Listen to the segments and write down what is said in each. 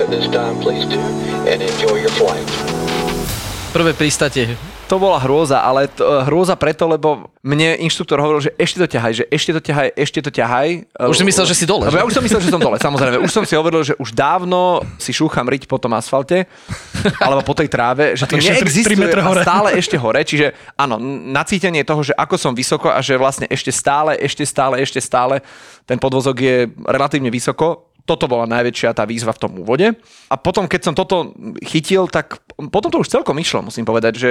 at this time, please do and enjoy your flight. Prvé pristate to bola hrôza, ale to, eh, hrôza preto, lebo mne inštruktor hovoril, že ešte to ťahaj, že ešte to ťahaj, ešte to ťahaj. Už si myslel, že si dole. Že? Ja už som myslel, že som dole, samozrejme. Už som si hovoril, že už dávno si šúcham riť po tom asfalte, alebo po tej tráve, že to neexistuje 3 hore. a stále ešte hore. Čiže áno, nacítenie toho, že ako som vysoko a že vlastne ešte stále, ešte stále, ešte stále ten podvozok je relatívne vysoko, toto bola najväčšia tá výzva v tom úvode. A potom, keď som toto chytil, tak potom to už celkom išlo, musím povedať, že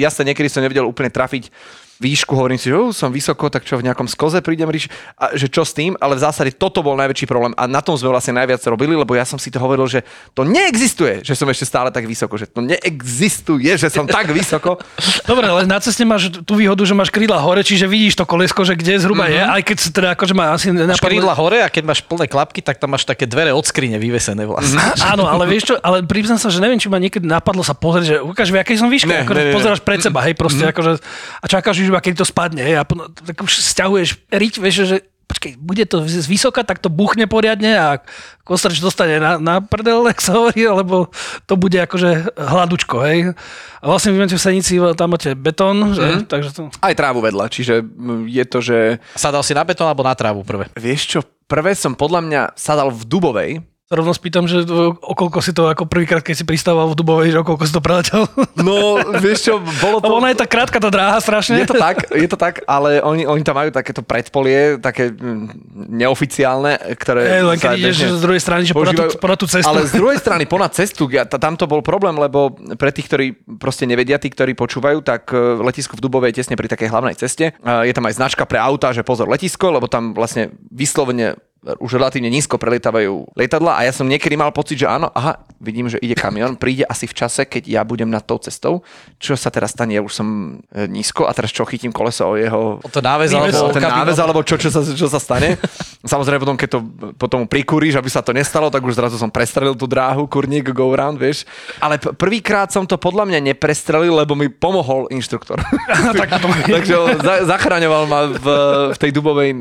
ja sa niekedy som nevedel úplne trafiť výšku, hovorím si, že uh, som vysoko, tak čo v nejakom skoze prídem ríš, a že čo s tým, ale v zásade toto bol najväčší problém a na tom sme vlastne najviac robili, lebo ja som si to hovoril, že to neexistuje, že som ešte stále tak vysoko, že to neexistuje, že som tak vysoko. Dobre, ale na ceste máš tú výhodu, že máš krídla hore, čiže vidíš to kolesko, že kde zhruba mm-hmm. je, aj keď teda akože má asi napadne... krídla hore a keď máš plné klapky, tak tam máš také dvere od skrine vyvesené vlastne. Mm-hmm. Áno, ale vieš čo, ale priznám sa, že neviem, či ma niekedy napadlo sa pozrieť, že ukáž, v akej som výške, ne, akože ne, ne, pozeráš pred seba, hej, proste mm-hmm. akože a čakáš, že kedy to spadne, a tak už stiahuješ riť, vieš, že počkej, bude to z vysoka, tak to buchne poriadne a kostrč dostane na, na prdel, tak sa hovorí, alebo to bude akože hladučko, hej. A vlastne vy máte v Senici, tam máte betón, že? Mm. takže to... Aj trávu vedľa, čiže je to, že... Sadal si na betón alebo na trávu prvé? Vieš čo, prvé som podľa mňa sadal v Dubovej, rovno spýtam, že okolko si to ako prvýkrát, keď si pristával v Dubovej, že okolko si to preletel. No, vieš čo, bolo to... No, ona je tak krátka, tá dráha strašne. Je to tak, je to tak, ale oni, oni tam majú takéto predpolie, také mm, neoficiálne, ktoré... Je, len keď ideš z druhej strany, že ponad tú, ponad tú cestu. Ale z druhej strany, ponad cestu, ja, tam to bol problém, lebo pre tých, ktorí proste nevedia, tí, ktorí počúvajú, tak e, letisko v Dubovej je tesne pri takej hlavnej ceste. Je tam aj značka pre auta, že pozor letisko, lebo tam vlastne vyslovene už relatívne nízko prelietávajú lietadla a ja som niekedy mal pocit, že áno, aha, vidím, že ide kamion, príde asi v čase, keď ja budem nad tou cestou. Čo sa teraz stane? Ja už som e, nízko a teraz čo chytím koleso o jeho... O to náväz, alebo, ten náväz, alebo čo, čo, sa, čo sa stane. Samozrejme potom, keď to potom prikúriš, aby sa to nestalo, tak už zrazu som prestrelil tú dráhu, kurník, go around, vieš. Ale prvýkrát som to podľa mňa neprestrelil, lebo mi pomohol inštruktor. tak to... Takže zachraňoval ma v, v tej dubovej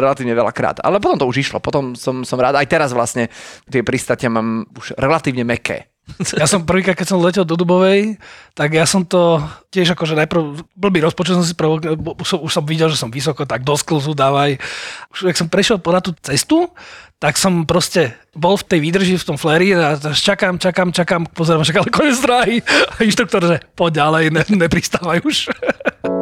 relatívne veľa krát. Ale potom to už išlo. Potom som, som rád. Aj teraz vlastne tie pristatia mám už relatívne meké. Ja som prvýkrát, keď som letel do Dubovej, tak ja som to tiež akože najprv, blbý rozpočet som si prv, už som, už som videl, že som vysoko, tak do sklzu dávaj. Už jak som prešiel na tú cestu, tak som proste bol v tej výdrži, v tom fléri a čakám, čakám, čakám, pozerám, že ale konec dráhy. A inštruktor, že poď ďalej, ne, nepristávaj už.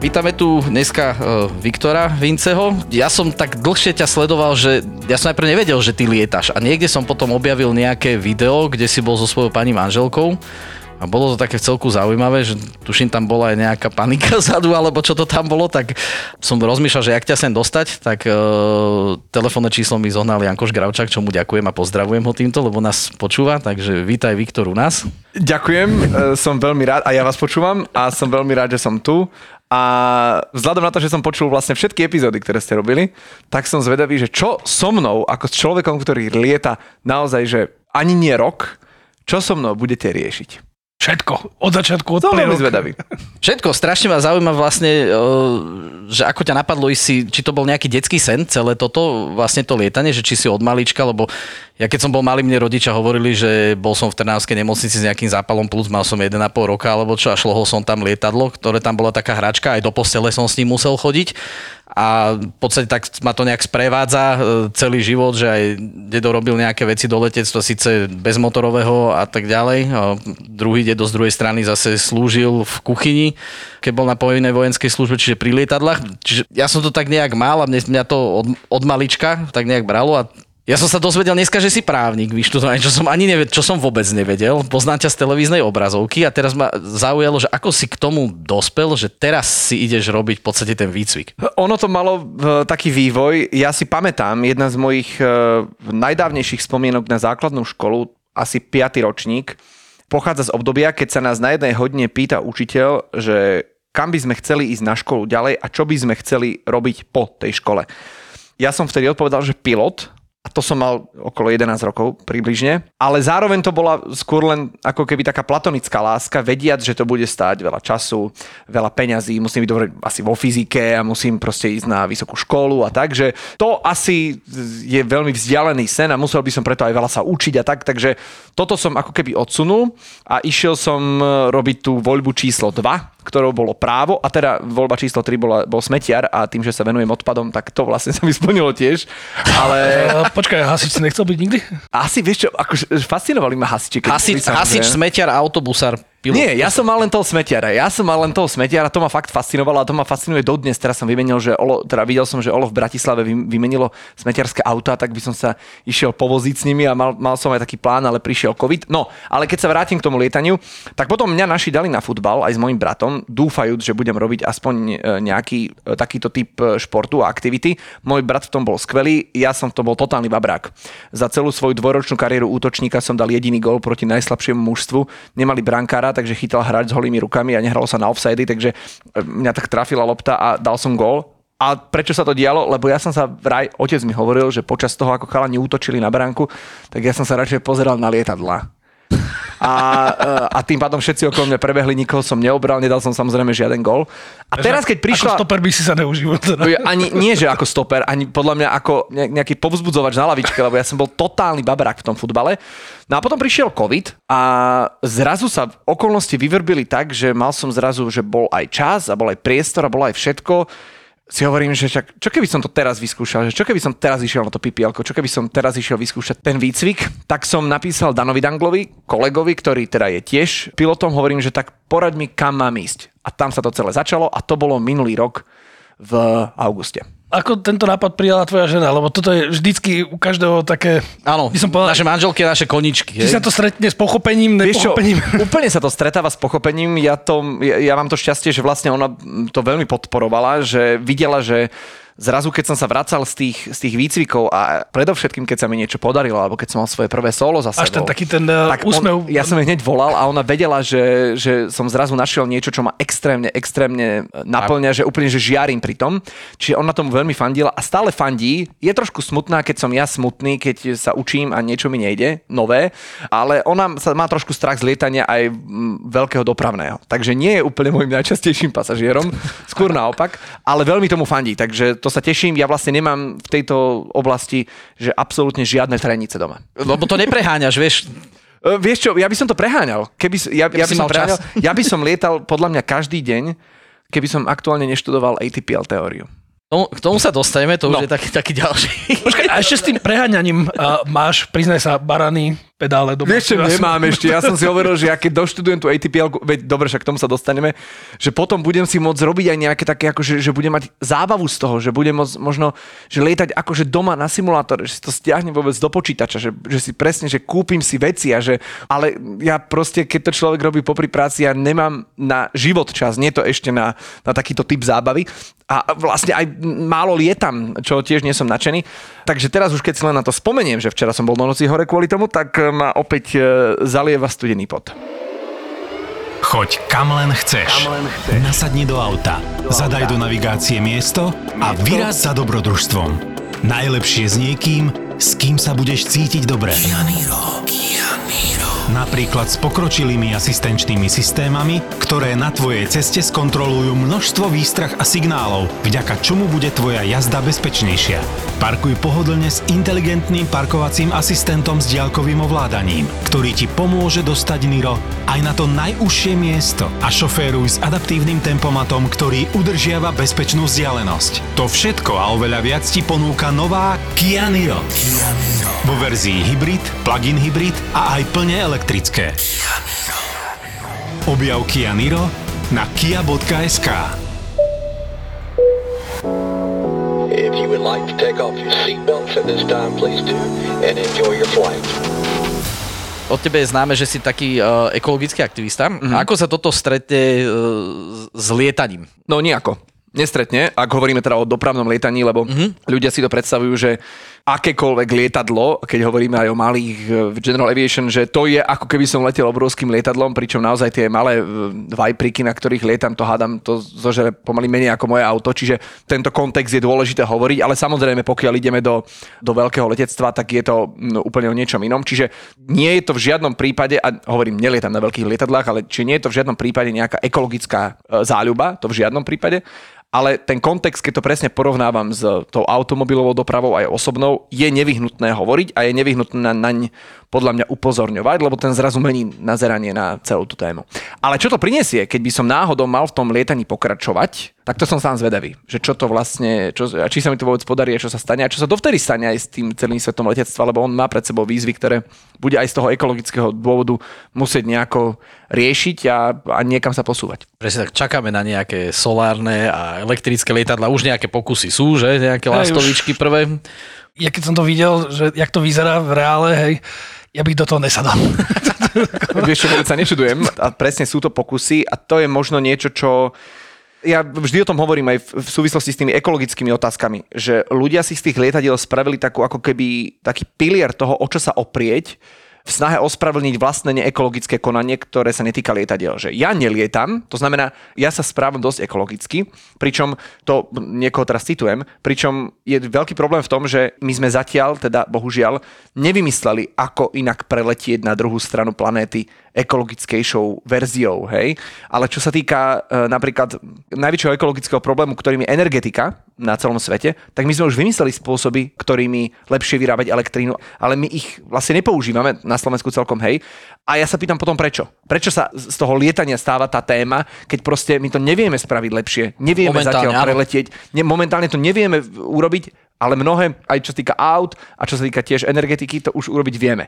Vítame tu dneska uh, Viktora Vinceho. Ja som tak dlhšie ťa sledoval, že ja som najprv nevedel, že ty lietaš a niekde som potom objavil nejaké video, kde si bol so svojou pani manželkou a bolo to také celku zaujímavé, že tuším tam bola aj nejaká panika zadu, alebo čo to tam bolo, tak som rozmýšľal, že jak ťa sem dostať, tak e, telefónne číslo mi zohnal Jankoš Gravčák, čo mu ďakujem a pozdravujem ho týmto, lebo nás počúva, takže vítaj Viktor u nás. Ďakujem, e, som veľmi rád a ja vás počúvam a som veľmi rád, že som tu. A vzhľadom na to, že som počul vlastne všetky epizódy, ktoré ste robili, tak som zvedavý, že čo so mnou, ako s človekom, ktorý lieta naozaj, že ani nie rok, čo so mnou budete riešiť. Všetko, od začiatku, od veľmi zvedavý. Všetko, strašne ma zaujíma vlastne, že ako ťa napadlo si, či to bol nejaký detský sen, celé toto, vlastne to lietanie, že či si od malička, lebo ja keď som bol malý, mne rodičia hovorili, že bol som v Trnavskej nemocnici s nejakým zápalom plus, mal som 1,5 roka alebo čo a šlohol som tam lietadlo, ktoré tam bola taká hračka, aj do postele som s ním musel chodiť a v podstate tak ma to nejak sprevádza e, celý život, že aj dedo robil nejaké veci do letectva, síce bezmotorového a tak ďalej. A druhý dedo z druhej strany zase slúžil v kuchyni, keď bol na povinnej vojenskej službe, čiže pri lietadlách. Čiže ja som to tak nejak mal a mňa to od, od malička tak nejak bralo a ja som sa dozvedel dneska, že si právnik, vyštudovaný, čo som ani nevedel, čo som vôbec nevedel. Poznám ťa z televíznej obrazovky a teraz ma zaujalo, že ako si k tomu dospel, že teraz si ideš robiť v podstate ten výcvik. Ono to malo uh, taký vývoj. Ja si pamätám, jedna z mojich uh, najdávnejších spomienok na základnú školu, asi 5. ročník, pochádza z obdobia, keď sa nás na jednej hodine pýta učiteľ, že kam by sme chceli ísť na školu ďalej a čo by sme chceli robiť po tej škole. Ja som vtedy odpovedal, že pilot, a to som mal okolo 11 rokov približne. Ale zároveň to bola skôr len ako keby taká platonická láska, vediac, že to bude stáť veľa času, veľa peňazí, musím byť dobre asi vo fyzike a musím proste ísť na vysokú školu a tak, že to asi je veľmi vzdialený sen a musel by som preto aj veľa sa učiť a tak, takže toto som ako keby odsunul a išiel som robiť tú voľbu číslo 2, ktorou bolo právo a teda voľba číslo 3 bola, bol smetiar a tým, že sa venujem odpadom, tak to vlastne sa mi splnilo tiež. Ale... Počkaj, hasič si nechcel byť nikdy? Asi, vieš čo, akože fascinovali ma hasiči. Hasič, hasič, smetiar, autobusár, pilot. Nie, ja som mal len toho smetiara. Ja som mal len toho smetiara, to ma fakt fascinovalo a to ma fascinuje dodnes. Teraz som vymenil, že Olo, teda videl som, že Olo v Bratislave vymenilo smetiarské auta, tak by som sa išiel povoziť s nimi a mal, mal som aj taký plán, ale prišiel COVID. No, ale keď sa vrátim k tomu lietaniu, tak potom mňa naši dali na futbal aj s mojim bratom, dúfajúc, že budem robiť aspoň e, nejaký e, takýto typ e, športu a aktivity. Môj brat v tom bol skvelý, ja som v tom bol totálny babrák. Za celú svoju dvoročnú kariéru útočníka som dal jediný gol proti najslabšiemu mužstvu. Nemali brankára, takže chytal hrať s holými rukami a nehralo sa na offside, takže e, mňa tak trafila lopta a dal som gól. A prečo sa to dialo? Lebo ja som sa vraj, otec mi hovoril, že počas toho, ako chalani útočili na bránku, tak ja som sa radšej pozeral na lietadla a, a tým pádom všetci okolo mňa prebehli, nikoho som neobral, nedal som samozrejme žiaden gol. A teraz, keď prišla... Ako stoper by si sa neužíval. Teda. Ani, nie, že ako stoper, ani podľa mňa ako nejaký povzbudzovač na lavičke, lebo ja som bol totálny babarák v tom futbale. No a potom prišiel COVID a zrazu sa okolnosti vyvrbili tak, že mal som zrazu, že bol aj čas a bol aj priestor a bolo aj všetko si hovorím, že čak, čo keby som to teraz vyskúšal, že čo keby som teraz išiel na to PPL, čo keby som teraz išiel vyskúšať ten výcvik, tak som napísal Danovi Danglovi, kolegovi, ktorý teda je tiež pilotom, hovorím, že tak poraď mi, kam mám ísť. A tam sa to celé začalo a to bolo minulý rok v auguste. Ako tento nápad prijala tvoja žena? Lebo toto je vždycky u každého také... Áno, by som povedal, naše manželky a naše koničky. Či sa to stretne s pochopením, nepochopením? Čo, úplne sa to stretáva s pochopením. Ja, to, ja, ja mám to šťastie, že vlastne ona to veľmi podporovala, že videla, že zrazu keď som sa vracal z tých, z tých výcvikov a predovšetkým, keď sa mi niečo podarilo, alebo keď som mal svoje prvé solo za sebou. Až ten taký ten uh, tak úsmev. On, ja som jej hneď volal a ona vedela, že, že som zrazu našiel niečo, čo ma extrémne, extrémne naplňa, že úplne, že žiarím pri tom. Čiže ona tomu veľmi fandila a stále fandí. Je trošku smutná, keď som ja smutný, keď sa učím a niečo mi nejde, nové, ale ona sa má trošku strach z lietania aj veľkého dopravného. Takže nie je úplne môjim najčastejším pasažierom, skôr naopak, ale veľmi tomu fandí. Takže to sa teším. Ja vlastne nemám v tejto oblasti, že absolútne žiadne trenice doma. Lebo to nepreháňaš, vieš. Uh, vieš čo, ja by som to preháňal. Keby, ja, ja, by som preháňal, ja by som lietal podľa mňa každý deň, keby som aktuálne neštudoval ATPL teóriu. K tomu sa dostaneme, to no. už je taký, taký ďalší. Počkaj, a ešte s tým preháňaním uh, máš, priznaj sa, barany, pedále doma. Vieš čo, nemám ešte. Ja som si hovoril, že ja keď doštudujem tú ATPL, veď dobre, však k tomu sa dostaneme, že potom budem si môcť robiť aj nejaké také, akože, že budem mať zábavu z toho, že budem môcť možno že lietať akože doma na simulátore, že si to stiahnem vôbec do počítača, že, že si presne, že kúpim si veci a že, ale ja proste, keď to človek robí popri práci, ja nemám na život čas, nie to ešte na, na takýto typ zábavy, a vlastne aj málo lietam, čo tiež nie som nadšený. Takže teraz už keď si len na to spomeniem, že včera som bol na noci hore kvôli tomu, tak ma opäť e, zalieva studený pot. Choď kam len chceš. Kam len chceš. Nasadni do auta, do zadaj auta. do navigácie miesto a vyraz za dobrodružstvom. Najlepšie s niekým, s kým sa budeš cítiť dobre. Kianiro. Kianiro. Napríklad s pokročilými asistenčnými systémami, ktoré na tvojej ceste skontrolujú množstvo výstrach a signálov, vďaka čomu bude tvoja jazda bezpečnejšia. Parkuj pohodlne s inteligentným parkovacím asistentom s diaľkovým ovládaním, ktorý ti pomôže dostať Niro aj na to najúžšie miesto a šoféruj s adaptívnym tempomatom, ktorý udržiava bezpečnú vzdialenosť. To všetko a oveľa viac ti ponúka nová Kia Niro. Kia Niro. Vo verzii hybrid, plug-in hybrid a aj plne elektrické elektrické. Objav Kia Niro na kia.sk If you would like to take off your seatbelts at this time, please do and enjoy your flight. Od tebe je známe, že si taký uh, ekologický aktivista. Mm-hmm. Ako sa toto stretne uh, s lietaním? No nejako nestretne, ak hovoríme teda o dopravnom lietaní, lebo mm-hmm. ľudia si to predstavujú, že akékoľvek lietadlo, keď hovoríme aj o malých eh, General Aviation, že to je ako keby som letel obrovským lietadlom, pričom naozaj tie malé eh, vajpriky, na ktorých lietam, to hádam, to zožere pomaly menej ako moje auto, čiže tento kontext je dôležité hovoriť, ale samozrejme, pokiaľ ideme do, do veľkého letectva, tak je to úplne o niečom inom. Čiže nie je to v žiadnom prípade, a hovorím, nelietam na veľkých lietadlách, ale či nie je to v žiadnom prípade nejaká ekologická eh, záľuba, to v žiadnom prípade, ale ten kontext, keď to presne porovnávam s tou automobilovou dopravou aj osobnou, je nevyhnutné hovoriť a je nevyhnutné naň podľa mňa upozorňovať, lebo ten zrazu mení nazeranie na celú tú tému. Ale čo to prinesie, keď by som náhodou mal v tom lietaní pokračovať, tak to som sám zvedavý, že čo to vlastne, čo, či sa mi to vôbec podarí a čo sa stane a čo sa dovtedy stane aj s tým celým svetom letectva, lebo on má pred sebou výzvy, ktoré bude aj z toho ekologického dôvodu musieť nejako riešiť a, a niekam sa posúvať. Presne tak, čakáme na nejaké solárne a elektrické lietadla, už nejaké pokusy sú, že? Nejaké lastovičky prvé. Ja keď som to videl, že jak to vyzerá v reále, hej, ja bych do toho nesadal. Vieš čo, sa nečudujem a presne sú to pokusy a to je možno niečo, čo ja vždy o tom hovorím aj v súvislosti s tými ekologickými otázkami, že ľudia si z tých lietadiel spravili takú ako keby taký pilier toho, o čo sa oprieť, v snahe ospravedlniť vlastné neekologické konanie, ktoré sa netýka lietadiel. Že ja nelietam, to znamená, ja sa správam dosť ekologicky, pričom to niekoho teraz citujem, pričom je veľký problém v tom, že my sme zatiaľ, teda bohužiaľ, nevymysleli, ako inak preletieť na druhú stranu planéty ekologickejšou verziou, hej. Ale čo sa týka e, napríklad najväčšieho ekologického problému, ktorým je energetika na celom svete, tak my sme už vymysleli spôsoby, ktorými lepšie vyrábať elektrínu, ale my ich vlastne nepoužívame na Slovensku celkom, hej. A ja sa pýtam potom prečo. Prečo sa z toho lietania stáva tá téma, keď proste my to nevieme spraviť lepšie, nevieme momentálne, zatiaľ preletieť, ne, momentálne to nevieme urobiť, ale mnohé, aj čo sa týka aut a čo sa týka tiež energetiky, to už urobiť vieme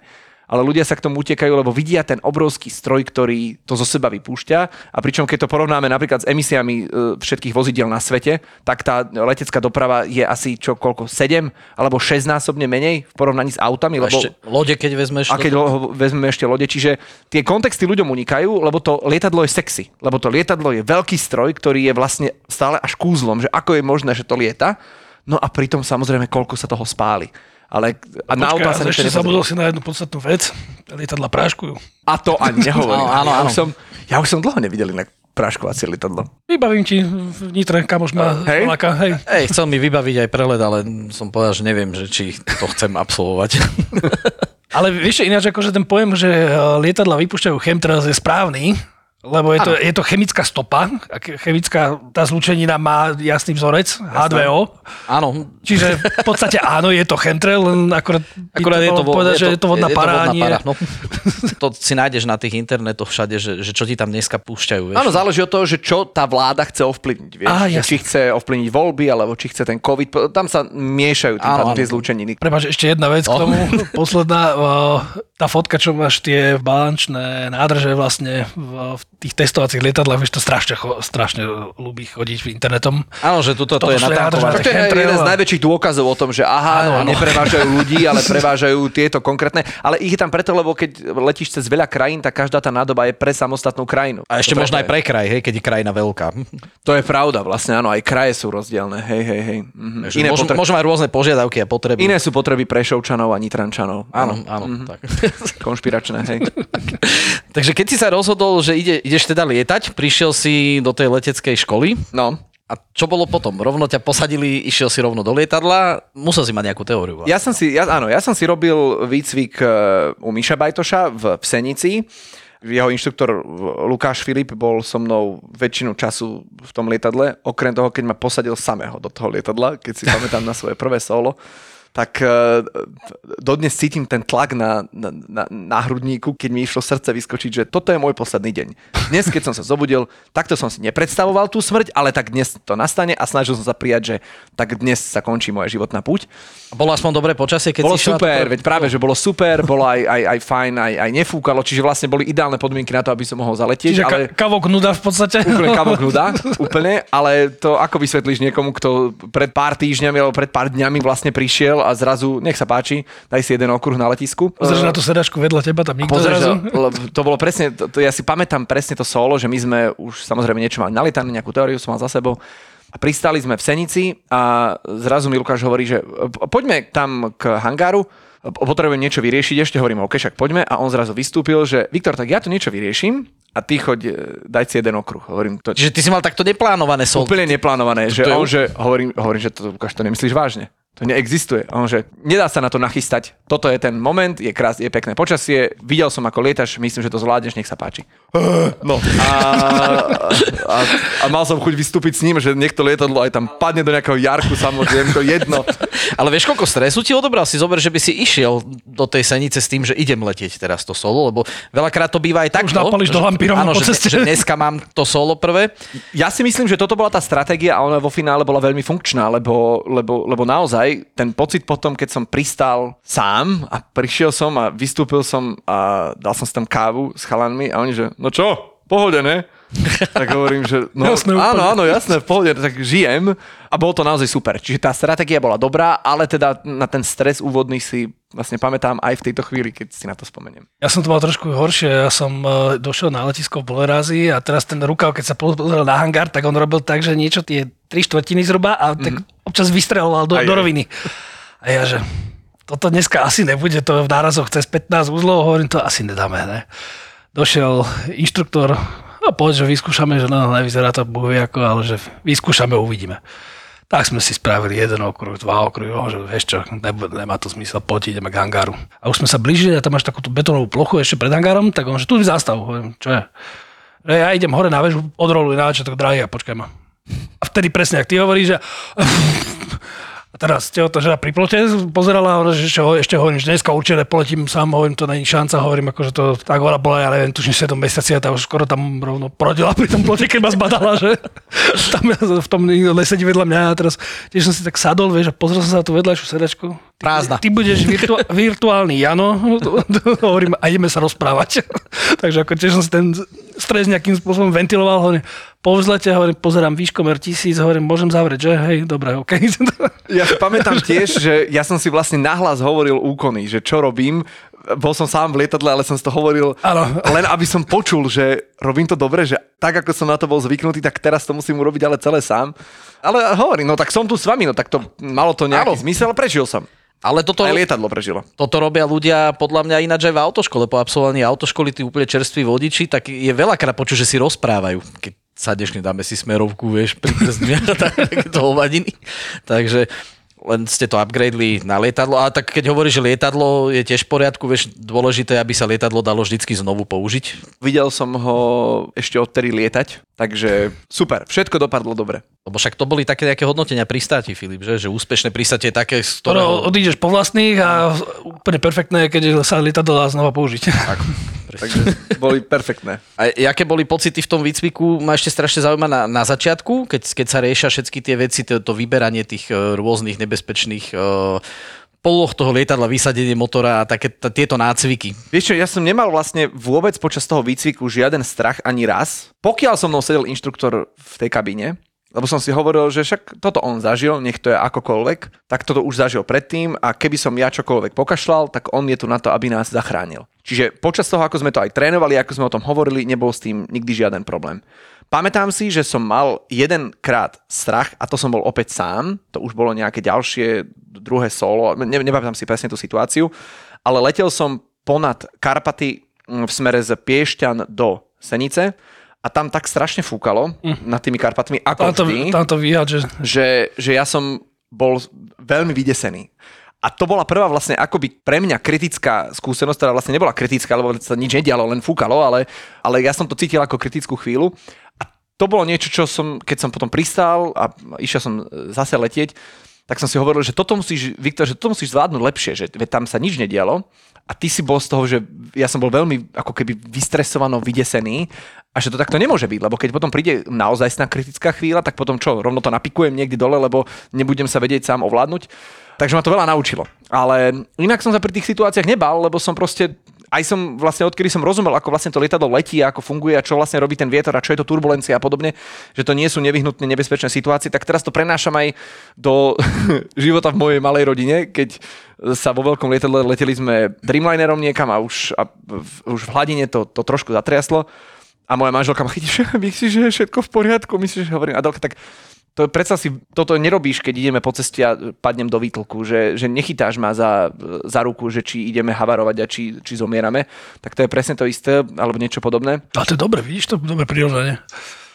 ale ľudia sa k tomu utekajú, lebo vidia ten obrovský stroj, ktorý to zo seba vypúšťa. A pričom keď to porovnáme napríklad s emisiami e, všetkých vozidiel na svete, tak tá letecká doprava je asi čo, koľko, 7 alebo 6 násobne menej v porovnaní s autami. Lebo, ešte lode, keď vezmeš. A keď lo, vezmeme ešte lode, čiže tie kontexty ľuďom unikajú, lebo to lietadlo je sexy. Lebo to lietadlo je veľký stroj, ktorý je vlastne stále až kúzlom, že ako je možné, že to lieta. No a pritom samozrejme, koľko sa toho spáli ale a na auta sa ešte zabudol si na jednu podstatnú vec. Lietadla práškujú. A to ani nehovorím. áno, áno. Ja, už som, ja už som dlho nevidel inak práškovacie lietadlo. Vybavím ti v Nitre, kamoš má hej. Laka, hej. hej. chcel mi vybaviť aj prelet, ale som povedal, že neviem, že či to chcem absolvovať. ale vieš, ináč akože ten pojem, že lietadla vypúšťajú chemtrails je správny, lebo je to, je to chemická stopa, chemická, tá zlučenina má jasný vzorec, H2O. Áno. Čiže v podstate áno, je to chemtrail, len akorát, akorát je to, povedať, je to, že je to vodná je para. To, vodná para no. to si nájdeš na tých internetoch všade, že, že čo ti tam dneska púšťajú. Vieš. Áno, záleží od toho, že čo tá vláda chce ovplyvniť. Vieš? Á, či chce ovplyvniť voľby, alebo či chce ten COVID. Tam sa miešajú tým áno, áno. tie zlúčeniny. Prepač, ešte jedna vec k tomu, posledná. tá fotka, čo máš tie balančné nádrže vlastne v, v tých testovacích lietadlách, vieš to strašne, strašne ľúbi chodiť v internetom. Áno, že tuto to je natankované. To je jeden z najväčších dôkazov o tom, že aha, áno, áno. neprevážajú ľudí, ale prevážajú tieto konkrétne. Ale ich je tam preto, lebo keď letíš cez veľa krajín, tak každá tá nádoba je pre samostatnú krajinu. A ešte možno aj pre kraj, hej, keď je krajina veľká. To je pravda, vlastne áno, aj kraje sú rozdielne. Hej, hej, hej. Mhm. Iné môžu, potre... môžu mať rôzne požiadavky a potreby. Iné sú potreby Prešovčanov a Nitrančanov. Áno, áno. Mm-hmm. Tak. Konšpiračné, hej. Takže keď si sa rozhodol, že ide, ideš teda lietať, prišiel si do tej leteckej školy. No. A čo bolo potom? Rovno ťa posadili, išiel si rovno do lietadla, musel si mať nejakú teóriu. Vlastne. Ja som si, ja, áno, ja som si robil výcvik e, u Miša Bajtoša v, Senici. Jeho inštruktor Lukáš Filip bol so mnou väčšinu času v tom lietadle, okrem toho, keď ma posadil samého do toho lietadla, keď si pamätám na svoje prvé solo tak uh, dodnes cítim ten tlak na, na, na, na hrudníku, keď mi išlo srdce vyskočiť, že toto je môj posledný deň. Dnes, keď som sa zobudil, takto som si nepredstavoval tú smrť, ale tak dnes to nastane a snažil som sa prijať, že tak dnes sa končí moja životná púť. Bolo aspoň dobré počasie, keď bolo si super, veď práve, že bolo super, bolo aj, aj, aj fajn, aj, aj nefúkalo, čiže vlastne boli ideálne podmienky na to, aby som mohol zaletieť. Čiže ale... ka- kavok nuda v podstate? Úplne kavok nuda, úplne, ale to ako vysvetlíš niekomu, kto pred pár týždňami alebo pred pár dňami vlastne prišiel a zrazu, nech sa páči, daj si jeden okruh na letisku. Pozrieš uh, na tú sedačku vedľa teba, tam nikto pozrieš, zrazu. To bolo presne, to, to, ja si pamätám presne to solo, že my sme už samozrejme niečo mali nalietané, nejakú teóriu som mal za sebou a pristali sme v Senici a zrazu mi Lukáš hovorí, že poďme tam k hangáru, potrebujem niečo vyriešiť, ešte hovorím, OK, však poďme. A on zrazu vystúpil, že Viktor, tak ja to niečo vyrieším a ty choď, e, daj si jeden okruh. Hovorím, to... Čiže ty si mal takto neplánované sol. Úplne neplánované, to že to on, že hovorím, hovorím, že to, Lukáš, to nemyslíš vážne. To neexistuje. On, že nedá sa na to nachystať. Toto je ten moment, je krás, je pekné počasie, videl som ako lietaš, myslím, že to zvládneš, nech sa páči. No a, a, a, mal som chuť vystúpiť s ním, že niekto lietadlo aj tam padne do nejakého jarku samozrejme, to jedno. Ale vieš, koľko stresu ti odobral? Si zober, že by si išiel do tej senice s tým, že idem letieť teraz to solo, lebo veľakrát to býva aj tak. Už napališ do lampírom áno, po ceste. Že, že dneska mám to solo prvé. Ja si myslím, že toto bola tá stratégia a ona vo finále bola veľmi funkčná, lebo, lebo, lebo naozaj naozaj ten pocit potom, keď som pristal sám a prišiel som a vystúpil som a dal som si tam kávu s chalanmi a oni, že no čo, pohode, ne? tak hovorím, že no, jasné, áno, áno, jasné, v pohode, tak žijem a bolo to naozaj super. Čiže tá stratégia bola dobrá, ale teda na ten stres úvodný si vlastne pamätám aj v tejto chvíli, keď si na to spomeniem. Ja som to mal trošku horšie, ja som uh, došiel na letisko v Bolerázi a teraz ten rukav, keď sa pozrel na hangár, tak on robil tak, že niečo tie tri štvrtiny zhruba a tak mm-hmm. občas vystreloval do, do roviny. A ja, že toto dneska asi nebude, to v nárazoch cez 15 uzlov, hovorím, to asi nedáme, ne? Došiel inštruktor, No povedz, že vyskúšame, že no, nevyzerá to bohvie ako, ale že vyskúšame, uvidíme. Tak sme si spravili jeden okruh, dva okruhy, že vieš čo, nemá to zmysel, poď ideme k hangáru. A už sme sa blížili a tam máš takúto betónovú plochu ešte pred hangárom, tak on, že tu zastav, hovorím, čo je? Že ja idem hore na väžu, odroluj na začiatok drahý a počkaj ma. A vtedy presne, ak ty hovoríš, že teraz tehotná žena pri plote pozerala, že ešte, ešte hovorím, že dneska určite nepoletím sám, hovorím, to není šanca, hovorím, ako, že to tak ona bola, ja neviem, tuším 7 mesiaci a tá už skoro tam rovno porodila pri tom plote, keď ma zbadala, že tam v tom nesedí vedľa mňa a teraz tiež som si tak sadol, vieš, a pozrel som sa na tú vedľajšiu sedačku. Prázdna. Ty, ty budeš virtu- virtuálny Jano, hovorím, a ideme sa rozprávať. Takže ako tiež som si ten stres nejakým spôsobom ventiloval, hovorím, po vzlete, hovorím, pozerám výškomer tisíc, hovorím, môžem zavrieť, že? Hej, dobre, OK. Ja si pamätám tiež, že ja som si vlastne nahlas hovoril úkony, že čo robím. Bol som sám v lietadle, ale som si to hovoril ano. len aby som počul, že robím to dobre, že tak ako som na to bol zvyknutý, tak teraz to musím urobiť ale celé sám. Ale hovorím, no tak som tu s vami, no tak to malo to nejaký ano. zmysel, prežil som. Ale toto, aj lietadlo prežilo. Toto robia ľudia podľa mňa ináč aj v autoškole. Po absolvovaní autoškoly, tí úplne čerství vodiči, tak je veľakrát počuť, že si rozprávajú. Keď sadneš, dáme si smerovku, vieš, pri tak, to hovadiny. Takže len ste to upgradeli na lietadlo. A tak keď hovoríš, že lietadlo je tiež v poriadku, vieš, dôležité, aby sa lietadlo dalo vždycky znovu použiť. Videl som ho ešte odtedy lietať, takže super, všetko dopadlo dobre. Lebo však to boli také nejaké hodnotenia pristáti, Filip, že? že úspešné pristátie je také, z ktorého... odídeš po vlastných a úplne perfektné, keď sa lietadlo dá znova použiť. Tak, takže boli perfektné. A aké boli pocity v tom výcviku? Ma ešte strašne zaujíma na, na začiatku, keď, keď sa riešia všetky tie veci, to, to vyberanie tých e, rôznych nebezpečných uh, poloh toho lietadla, vysadenie motora a také t- tieto nácviky. Vieš čo, ja som nemal vlastne vôbec počas toho výcviku žiaden strach ani raz. Pokiaľ so mnou sedel inštruktor v tej kabíne, lebo som si hovoril, že však toto on zažil, nech to je akokoľvek, tak toto už zažil predtým a keby som ja čokoľvek pokašľal, tak on je tu na to, aby nás zachránil. Čiže počas toho, ako sme to aj trénovali, ako sme o tom hovorili, nebol s tým nikdy žiaden problém. Pamätám si, že som mal jedenkrát strach a to som bol opäť sám, to už bolo nejaké ďalšie druhé solo, ne, nepamätám si presne tú situáciu, ale letel som ponad Karpaty mm, v smere z Piešťan do Senice a tam tak strašne fúkalo mm. nad tými Karpatmi, ako Tam to, vždy, tam to vyhať, že... že, že ja som bol veľmi vydesený. A to bola prvá vlastne akoby pre mňa kritická skúsenosť, ktorá vlastne nebola kritická, lebo sa nič nedialo, len fúkalo, ale, ale ja som to cítil ako kritickú chvíľu. A to bolo niečo, čo som, keď som potom pristal a išiel som zase letieť, tak som si hovoril, že toto musíš, Viktor, že toto musíš zvládnuť lepšie, že tam sa nič nedialo a ty si bol z toho, že ja som bol veľmi ako keby vystresovano, vydesený a že to takto nemôže byť, lebo keď potom príde naozaj kritická chvíľa, tak potom čo, rovno to napikujem niekde dole, lebo nebudem sa vedieť sám ovládnuť. Takže ma to veľa naučilo. Ale inak som sa pri tých situáciách nebal, lebo som proste aj som vlastne, odkedy som rozumel, ako vlastne to lietadlo letí, ako funguje a čo vlastne robí ten vietor a čo je to turbulencia a podobne, že to nie sú nevyhnutne nebezpečné situácie, tak teraz to prenášam aj do života v mojej malej rodine, keď sa vo veľkom lietadle leteli sme Dreamlinerom niekam a už, a už v hladine to, to trošku zatriaslo a moja manželka ma chytí, že myslíš, že je všetko v poriadku, myslíš, že hovorím, Adelka, tak to predsa si, toto nerobíš, keď ideme po ceste a padnem do výtlku, že, že nechytáš ma za, za ruku, že či ideme havarovať a či, či zomierame, tak to je presne to isté, alebo niečo podobné. A to je dobre, vidíš to? Dobre prirodzene.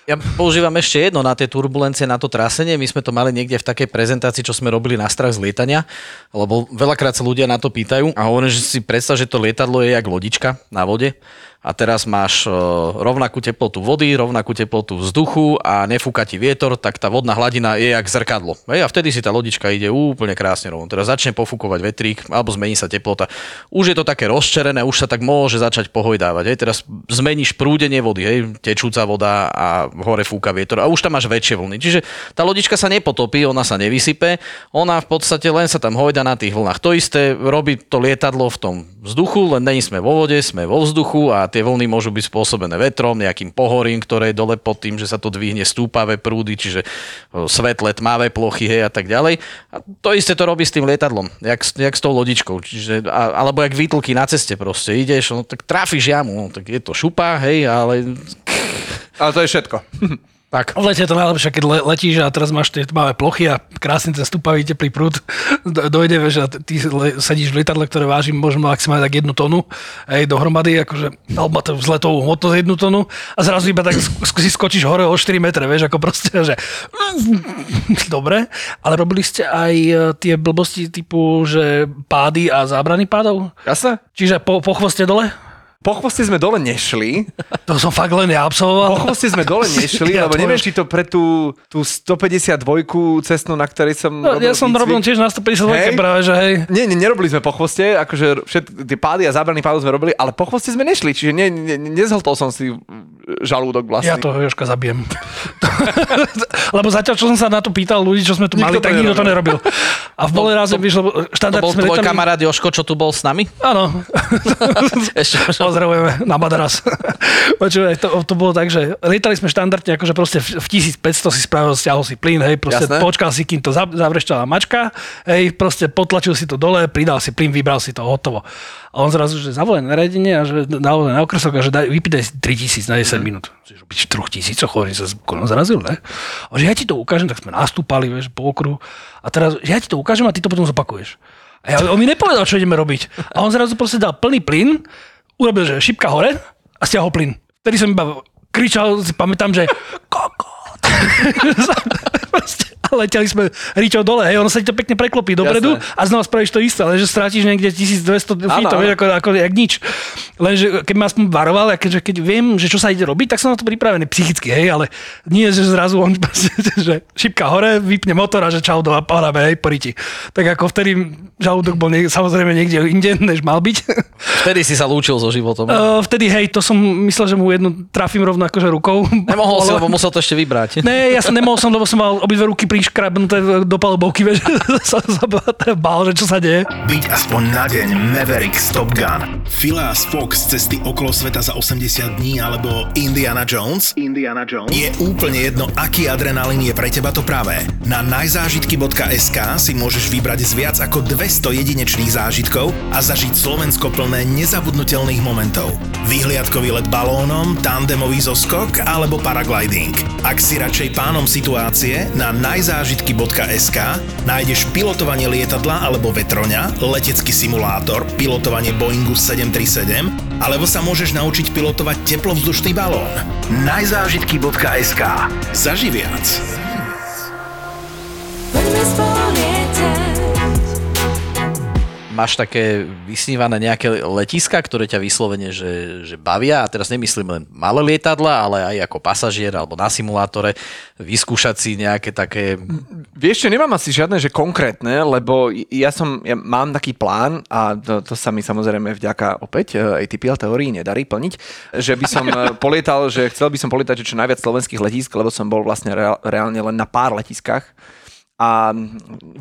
Ja používam ešte jedno na tie turbulencie, na to trasenie. My sme to mali niekde v takej prezentácii, čo sme robili na strach z lietania, lebo veľakrát sa ľudia na to pýtajú a hovorím, že si predstav, že to lietadlo je jak lodička na vode a teraz máš e, rovnakú teplotu vody, rovnakú teplotu vzduchu a nefúka ti vietor, tak tá vodná hladina je jak zrkadlo. Hej, a vtedy si tá lodička ide úplne krásne rovno. Teraz začne pofúkovať vetrík alebo zmení sa teplota. Už je to také rozčerené, už sa tak môže začať pohojdávať. Hej. Teraz zmeníš prúdenie vody, hej, tečúca voda a hore fúka vietor a už tam máš väčšie vlny. Čiže tá lodička sa nepotopí, ona sa nevysype, ona v podstate len sa tam hojda na tých vlnách. To isté robí to lietadlo v tom vzduchu, len není sme vo vode, sme vo vzduchu a tie vlny môžu byť spôsobené vetrom, nejakým pohorím, ktoré je dole pod tým, že sa to dvihne stúpavé prúdy, čiže svetle, tmavé plochy, hej a tak ďalej. A to isté to robí s tým lietadlom, jak, jak s tou lodičkou, čiže, a, alebo jak výtlky na ceste proste, ideš, no tak trafíš jamu, no, tak je to šupa, hej, ale... Ale to je všetko. Tak. V lete je to najlepšie, keď le- letíš a teraz máš tie tmavé plochy a krásne ten stúpavý teplý prúd do- dojde, vieš, a ty le- sedíš v lietadle, ktoré váži možno maximálne tak jednu tonu, aj dohromady, akože, alebo má to vzletovú hmotnosť jednu tonu a zrazu iba tak sk- si skočíš hore o 4 metre, vieš, ako proste, že dobre, ale robili ste aj e, tie blbosti typu, že pády a zábrany pádov? Jasné? Čiže po, po chvoste dole? Po chvoste sme dole nešli. To som fakt len ja absolvoval. Po chvoste sme dole nešli, Ja lebo to neviem, či to pre tú, tú 152 cestnú, na ktorej som No, ja som výcvik. robil tiež na 150 Hej. práve, že hej. Nie, nie, nerobili sme po chvoste, akože všet, tie pády a zábrany pádov sme robili, ale po chvoste sme nešli, čiže ne, ne, nezhltol som si žalúdok vlastne. Ja toho Joška zabijem. lebo zatiaľ, čo som sa na to pýtal ľudí, čo sme tu Nikto mali, to tak nikto to nerobil. A v bole raze, vieš, lebo To bol sme tvoj letali- kamarát Joško, čo tu bol s nami? Áno. Ešte Pozdravujeme na Madras. Počúvaj, to, to bolo tak, že lietali sme štandardne, akože proste v v 1500 si spravil, stiahol si plyn, hej, proste Jasné. počkal si, kým to za- zavrešťala mačka, hej, proste potlačil si to dole, pridal si plyn, vybral si to, hotovo. A on zrazu, že zavolaj nariadenie a že navolaj na okresok a že daj, vypýtaj si 3000 na 10 minút. Že robiť v 3000, hovorím sa zrazil, ne? A že ja ti to ukážem, tak sme nastúpali, vieš, po okruhu. A teraz, že ja ti to ukážem a ty to potom zopakuješ. A ja, on mi nepovedal, čo ideme robiť. A on zrazu proste dal plný plyn, urobil, že šipka hore a stiahol plyn. Vtedy som iba kričal, si pamätám, že kokot. A leteli sme ričou dole, hej, ono sa ti to pekne preklopí dopredu Jasné. a znova spravíš to isté, ale že strátiš niekde 1200 Áno, feetov, vieš, ako, ako, jak nič. Lenže keď ma aspoň varoval, a keďže keď viem, že čo sa ide robiť, tak som na to pripravený psychicky, hej, ale nie, že zrazu on, že šipka hore, vypne motor a že čau do a pohľabe, hej, poriti. Tak ako vtedy žalúdok bol nie, samozrejme niekde inde, než mal byť. Vtedy si sa lúčil so životom. Uh, vtedy, hej, to som myslel, že mu jednu trafím rovno akože rukou. Nemohol si, lebo musel to ešte vybrať. Ne, ja som nemohol som, lebo som mal obidve ruky pri priškrabnuté do palubovky, vieš, sa, sa bál, že čo sa deje. Byť aspoň na deň Maverick Stop Gun. Phileas Fox z cesty okolo sveta za 80 dní alebo Indiana Jones? Indiana Jones. Je úplne jedno, aký adrenalín je pre teba to pravé. Na najzážitky.sk si môžeš vybrať z viac ako 200 jedinečných zážitkov a zažiť Slovensko plné nezabudnutelných momentov. Vyhliadkový let balónom, tandemový zoskok alebo paragliding. Ak si radšej pánom situácie, na najzážitky.sk nájdeš pilotovanie lietadla alebo vetroňa, letecký simulátor, pilotovanie Boeingu 737 alebo sa môžeš naučiť pilotovať teplovzdušný balón. Najzážitky.sk Zaži viac. Máš také vysnívané nejaké letiska, ktoré ťa vyslovene, že, že bavia? A teraz nemyslím len malé lietadla, ale aj ako pasažier alebo na simulátore vyskúšať si nejaké také... Vieš čo, nemám asi žiadne, že konkrétne, lebo ja som, ja mám taký plán a to, to sa mi samozrejme vďaka opäť eh, ATPL teórii nedarí plniť, že by som eh, polietal, že chcel by som polietať čo najviac slovenských letísk, lebo som bol vlastne reálne len na pár letiskách a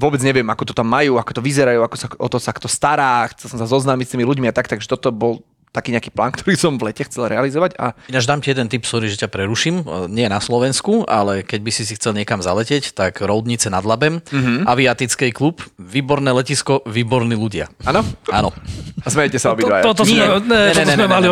vôbec neviem, ako to tam majú, ako to vyzerajú, ako sa o to sa kto stará, chcel som sa zoznámiť s tými ľuďmi a tak, takže toto bol taký nejaký plán, ktorý som v lete chcel realizovať. A... Ináč dám ti jeden tip, sorry, že ťa preruším. Nie na Slovensku, ale keď by si si chcel niekam zaletieť, tak Roudnice nad Labem, mm-hmm. aviatický klub, výborné letisko, výborní ľudia. Áno? Áno. A smejete sa obidvaja. To, toto sme, ne, toto sme mali,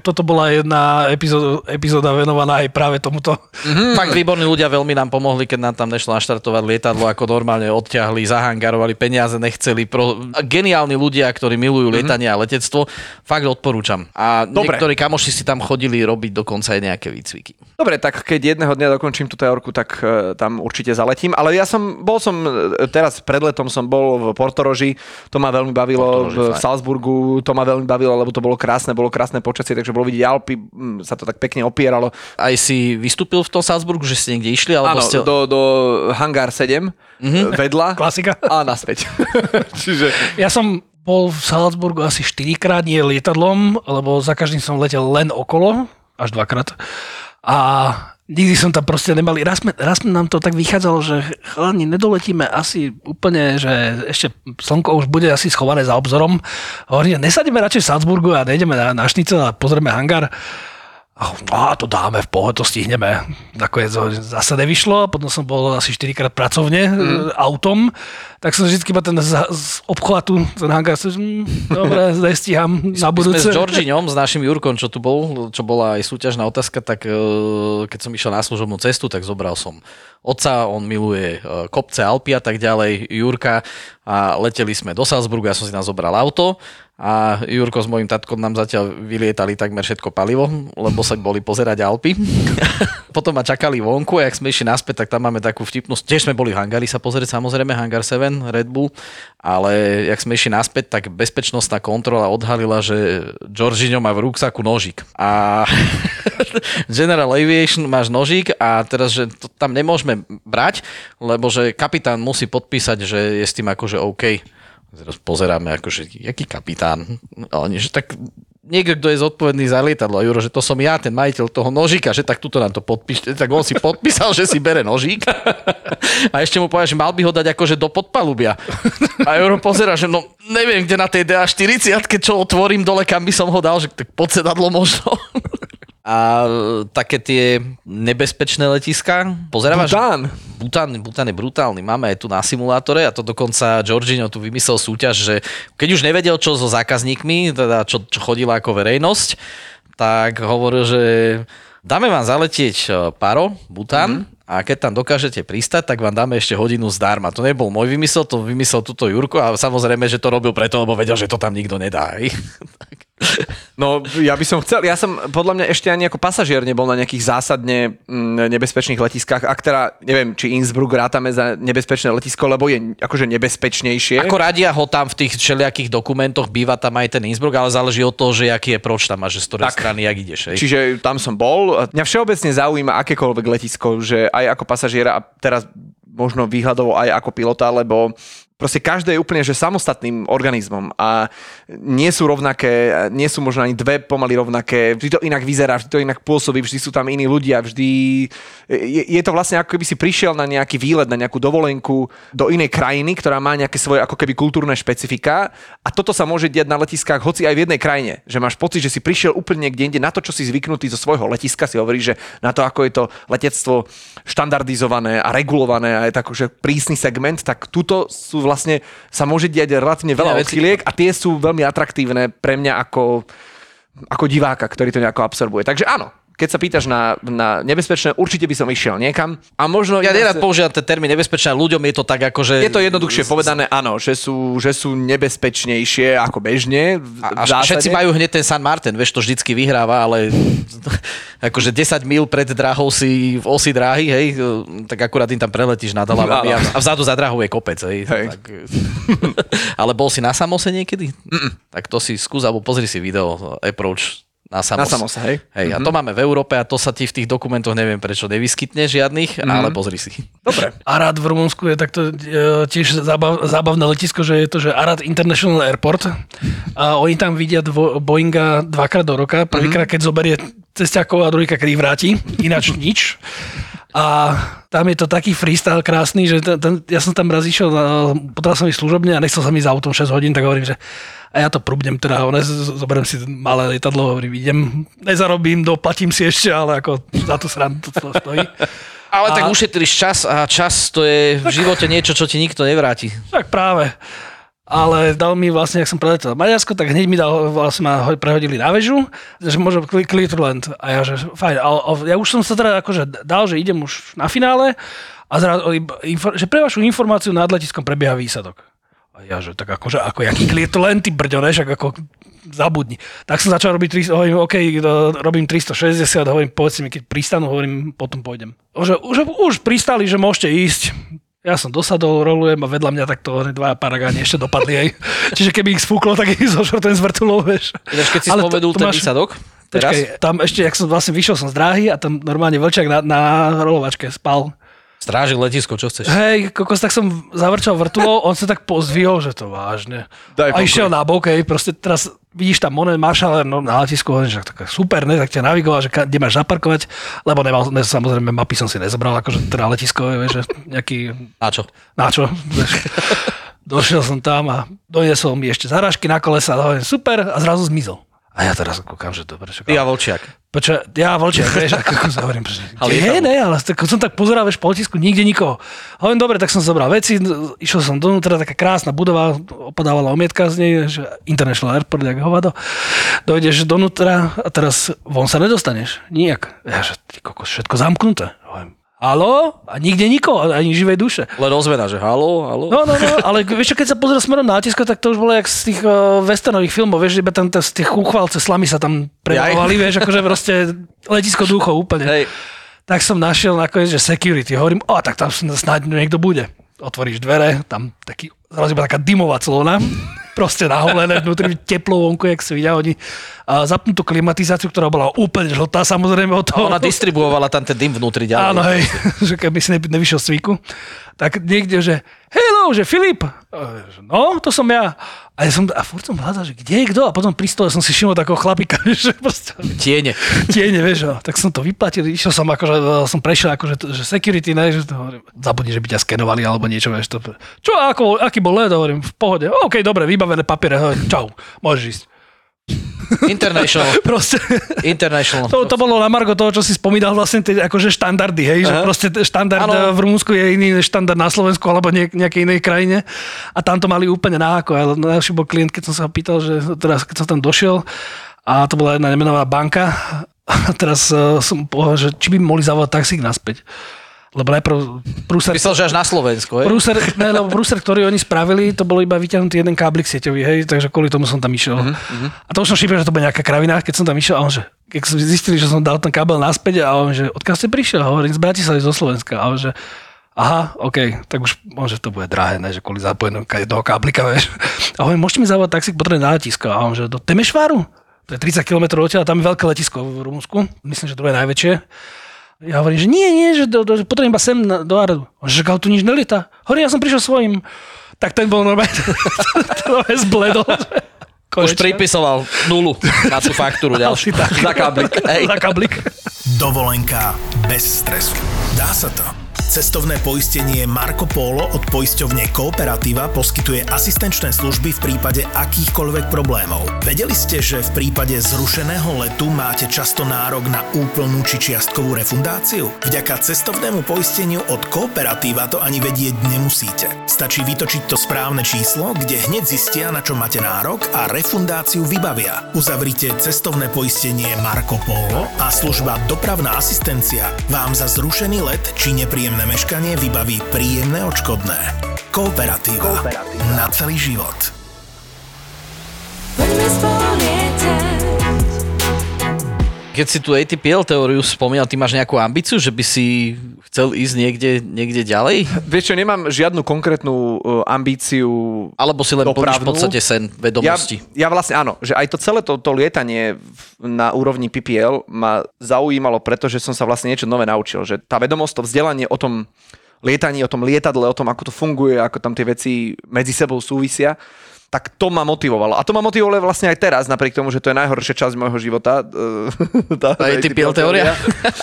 toto bola jedna epizóda, epizóda venovaná aj práve tomuto. Mm-hmm. Fakt výborní ľudia veľmi nám pomohli, keď nám tam nešlo naštartovať lietadlo, ako normálne odťahli, zahangarovali, peniaze nechceli. Pro... Geniálni ľudia, ktorí milujú mm-hmm. lietanie a letectvo, fakt odporúčam odporúčam. A Dobre. niektorí kamoši si tam chodili robiť dokonca aj nejaké výcviky. Dobre, tak keď jedného dňa dokončím tú teorku, tak uh, tam určite zaletím. Ale ja som, bol som, e, teraz pred letom som bol v Portoroži, to ma veľmi bavilo, Portoroži, v fajn. Salzburgu to ma veľmi bavilo, lebo to bolo krásne, bolo krásne počasie, takže bolo vidieť Alpy, sa to tak pekne opieralo. Aj si vystúpil v tom Salzburgu, že ste niekde išli? Alebo Áno, ste... do, do Hangar 7, mm-hmm. vedľa. Klasika. A naspäť. Čiže... Ja som bol v Salzburgu asi 4 krát, nie lietadlom, lebo za každým som letel len okolo, až dvakrát. A nikdy som tam proste nemali, raz, raz nám to tak vychádzalo, že chalani, nedoletíme asi úplne, že ešte slnko už bude asi schované za obzorom. Hovorím, nesadíme radšej v Salzburgu a nejdeme na, na šnicel a pozrieme hangár. A to dáme v pohode, to stihneme. Nakoniec zase nevyšlo, potom som bol asi 4 krát pracovne mm. autom, tak som vždy iba ten z, z obchvatu, ten hangár, hm, dobre, nestíham na budúce. Sme s Georgiňom, s našim Jurkom, čo tu bol, čo bola aj súťažná otázka, tak e, keď som išiel na služobnú cestu, tak zobral som otca, on miluje e, kopce, Alpy a tak ďalej, Jurka a leteli sme do Salzburgu, ja som si nás zobral auto a Jurko s mojim tatkom nám zatiaľ vylietali takmer všetko palivo, lebo sa boli pozerať Alpy. Potom ma čakali vonku a jak sme išli naspäť, tak tam máme takú vtipnú... Tiež sme boli v hangari sa pozrieť, samozrejme, Hangar 7, Red Bull, ale jak sme išli naspäť, tak bezpečnostná kontrola odhalila, že Giorgino má v rúksaku nožík. A General Aviation máš nožík a teraz, že to tam nemôžeme brať, lebo že kapitán musí podpísať, že je s tým akože OK. Teraz pozeráme, akože, jaký kapitán. Oni, že tak niekto, kto je zodpovedný za lietadlo. A Juro, že to som ja, ten majiteľ toho nožíka, že tak tuto nám to podpíšte. Tak on si podpísal, že si bere nožík. A ešte mu povedal, že mal by ho dať akože do podpalubia. A Juro pozera, že no neviem, kde na tej DA40, keď čo otvorím dole, kam by som ho dal, že tak pod sedadlo možno. A také tie nebezpečné letiska, pozerávaš? Bután. Bután, Bután je brutálny. Máme aj tu na simulátore a to dokonca Georgino tu vymyslel súťaž, že keď už nevedel čo so zákazníkmi, teda čo, čo chodila ako verejnosť, tak hovoril, že dáme vám zaletieť e, paro, Bután, mm-hmm. a keď tam dokážete pristať, tak vám dáme ešte hodinu zdarma. To nebol môj vymysel, to vymyslel túto Jurko a samozrejme, že to robil preto, lebo vedel, že to tam nikto nedá. No, ja by som chcel, ja som podľa mňa ešte ani ako pasažier nebol na nejakých zásadne mm, nebezpečných letiskách, ak teda, neviem, či Innsbruck rátame za nebezpečné letisko, lebo je akože nebezpečnejšie. Ako radia ho tam v tých všelijakých dokumentoch, býva tam aj ten Innsbruck, ale záleží od toho, že aký je proč tam a že z ktorej tak, strany, jak ideš. Hej. Čiže tam som bol. Mňa všeobecne zaujíma akékoľvek letisko, že aj ako pasažiera a teraz možno výhľadovo aj ako pilota, lebo proste každé je úplne že samostatným organizmom a nie sú rovnaké, nie sú možno ani dve pomaly rovnaké, vždy to inak vyzerá, vždy to inak pôsobí, vždy sú tam iní ľudia, vždy je, je to vlastne ako keby si prišiel na nejaký výlet, na nejakú dovolenku do inej krajiny, ktorá má nejaké svoje ako keby kultúrne špecifika a toto sa môže diať na letiskách hoci aj v jednej krajine, že máš pocit, že si prišiel úplne niekde inde. Na to, čo si zvyknutý zo svojho letiska, si hovorí, že na to, ako je to letectvo štandardizované a regulované a je tak, že prísny segment, tak tuto sú vlastne, sa môže diať relatívne veľa odchyliek a tie sú veľmi atraktívne pre mňa ako, ako diváka, ktorý to nejako absorbuje. Takže áno, keď sa pýtaš na, na nebezpečné, určite by som išiel niekam. A možno... Ja nerad používam ten termín nebezpečné, ľuďom je to tak ako, že... Je to jednoduchšie povedané, áno, že sú, že sú nebezpečnejšie ako bežne. A, a všetci majú hneď ten San Martin, vieš, to vždycky vyhráva, ale akože 10 mil pred drahou si v osi dráhy, hej, tak akurát im tam preletíš nad hlavami a, a vzadu za drahou je kopec, hej. hej. Tak, ale bol si na samose niekedy? Mm-mm. Tak to si skús, alebo pozri si video Approach na Samos. Na Samos, hej. hej mm-hmm. A to mhm. máme v Európe a to sa ti v tých dokumentoch neviem prečo nevyskytne žiadnych, mm-hmm. ale pozri si. Dobre. Arad v Rumunsku je takto e, tiež zábav, zábavné letisko, že je to, že Arad International Airport a oni tam vidia dvo, Boeinga dvakrát do roka. Prvýkrát, mm-hmm. keď zoberie cestiakov a druhýkrát, keď ich vráti. Ináč nič. A tam je to taký freestyle krásny, že ten, ten, ja som tam raz išiel, potreboval som ísť služobne a nechcel som ísť autom 6 hodín, tak hovorím, že a ja to prúbnem teda, ne, zoberiem si malé lietadlo, hovorím, idem, nezarobím, doplatím si ešte, ale ako za tú srandu to stojí. Ale a... tak ušetríš čas a čas to je v živote niečo, čo ti nikto nevráti. Tak práve. Ale dal mi vlastne, ak som preletel Maďarsko, tak hneď mi dal, vlastne ma prehodili na väžu, že môžem Clearland. A ja, že fajn. A, ja už som sa teda akože dal, že idem už na finále a zrazu, že pre vašu informáciu nad letiskom prebieha výsadok. A ja, že tak akože, ako jaký len ty brďo, neš, ako zabudni. Tak som začal robiť, 300, hovorím, OK, robím 360, hovorím, povedzte mi, keď pristanú, hovorím, potom pôjdem. Že, že už pristali, že môžete ísť. Ja som dosadol, rolujem a vedľa mňa takto dva paragáni ešte dopadli aj. Čiže keby ich sfúklo, tak ich zošlo ten zvrtulov, vieš. Ináč, keď si Ale spovedul to, to ten máš... výsadok, Teraz? Počkej, tam ešte, jak som vlastne vyšiel som z dráhy a tam normálne vlčak na, na rolovačke spal Strážil letisko, čo chceš? Hej, kokos, tak som zavrčal vrtulou, on sa tak pozdvihol, že to vážne. Daj a išiel na bok, hej, proste teraz vidíš tam monet, máš ale no, na letisku, že tak super, ne, tak ťa navigoval, že kde máš zaparkovať, lebo nemal, ne, samozrejme mapy som si nezobral, akože teda letisko, vieš, že nejaký... Na čo? Na čo, Došiel som tam a doniesol mi ešte zarážky na kolesa, hovorím, super, a zrazu zmizol. A ja teraz kúkam, že dobre. Čo, ja Volčiak. Poča, ja Volčiak, vieš, ako, ako sa hovorím. Že, ale je, ne, ale tak, som tak pozeral, vieš, po letisku, nikde nikoho. Hovorím, dobre, tak som zobral veci, išiel som donútra, taká krásna budova, opadávala omietka z nej, že International Airport, jak hovado. Dojdeš donútra a teraz von sa nedostaneš. Nijak. Ja, že ty kokos, všetko zamknuté. Halo? A nikde nikoho, ani živej duše. Len ozvena, že halo, halo. No, no, no, ale vieš, keď sa pozrie smerom na letisko, tak to už bolo jak z tých uh, westernových filmov, vieš, iba tam z tých uchvalce slamy sa tam predávali, vieš, akože proste letisko duchov úplne. Hej. Tak som našiel nakoniec, že security, hovorím, o, tak tam snáď niekto bude. Otvoríš dvere, tam taký, zrazu iba taká dymová clona proste naholené vnútri, teplo vonku, jak si videl, oni a zapnú tú klimatizáciu, ktorá bola úplne žltá, samozrejme od toho. Ona distribuovala tam ten dym vnútri ďalej. Áno, hej, že keby si nevyšiel z tak niekde, že hello, že Filip, no, to som ja. A ja som, a furt som hľadal, že kde je kto? A potom pri stole som si všimol takého chlapika, že proste... Tiene. Tiene, vieš, tak som to vyplatil, išiel som akože, som prešiel akože, že security, ne, že to, zabudni, že by ťa skenovali alebo niečo, vieš, to, čo, ako, aký bol led, hovorím, v pohode, OK, dobre, vybavené papiere, čau, môžeš ísť. International. proste. International. To, to bolo na margo toho, čo si spomínal vlastne tie akože štandardy, hej, Aha. že proste štandard ano. v Rumunsku je iný než štandard na Slovensku alebo nie, nejakej inej krajine a tam to mali úplne náko. Ale najlepší bol klient, keď som sa pýtal, že teraz, keď som tam došiel a to bola jedna nemenová banka a teraz uh, som povedal, že či by mohli zavolať taxík naspäť lebo najprv prúser... Myslel, že až na Slovensku, hej? Prúser, ne, lebo prúser, ktorý oni spravili, to bolo iba vyťahnutý jeden káblik sieťový, hej, takže kvôli tomu som tam išiel. Uh-huh, A to už som šípil, že to bude nejaká kravina, keď som tam išiel, a on že, keď som zistili, že som dal ten kábel naspäť a on že, odkiaľ ste prišiel? Hovorím, z Bratislavy, zo Slovenska. A on že, aha, OK, tak už môže to bude drahé, ne, že kvôli zapojenom toho káblika, vieš. A hovorím, môžete mi zavolať taxík, potrebujem na letisko. A on že, do Temešváru? To je 30 km odtiaľ, tam je veľké letisko v Rumunsku, myslím, že druhé najväčšie. Ja hovorím, že nie, nie, že, do, do, potrebujem iba sem na, do Aradu. On že, ale tu nič nelieta. Hovorím, ja som prišiel svojim. tak ten bol normálne, normálne zbledol. Už pripisoval nulu na tú faktúru ďalšiu. Za kablik. Za kablik. Dovolenka bez stresu. Dá sa to. Cestovné poistenie Marco Polo od poisťovne Kooperativa poskytuje asistenčné služby v prípade akýchkoľvek problémov. Vedeli ste, že v prípade zrušeného letu máte často nárok na úplnú či čiastkovú refundáciu? Vďaka cestovnému poisteniu od Kooperativa to ani vedieť nemusíte. Stačí vytočiť to správne číslo, kde hneď zistia, na čo máte nárok a refundáciu vybavia. Uzavrite cestovné poistenie Marco Polo a služba Dopravná asistencia vám za zrušený let či nepríjemné príjemné meškanie vybaví príjemné odškodné. Kooperatíva. Kooperatíva. Na celý život. Keď si tu ATPL teóriu spomínal, ty máš nejakú ambíciu, že by si chcel ísť niekde, niekde ďalej? Vieš čo, nemám žiadnu konkrétnu uh, ambíciu Alebo si len plníš v podstate sen vedomosti? Ja, ja vlastne áno, že aj to celé to, to lietanie na úrovni PPL ma zaujímalo, pretože som sa vlastne niečo nové naučil, že tá vedomosť, to vzdelanie o tom lietaní, o tom lietadle, o tom, ako to funguje, ako tam tie veci medzi sebou súvisia, tak to ma motivovalo. A to ma motivovalo vlastne aj teraz, napriek tomu, že to je najhoršia časť môjho života. tá, tá ATPL teória.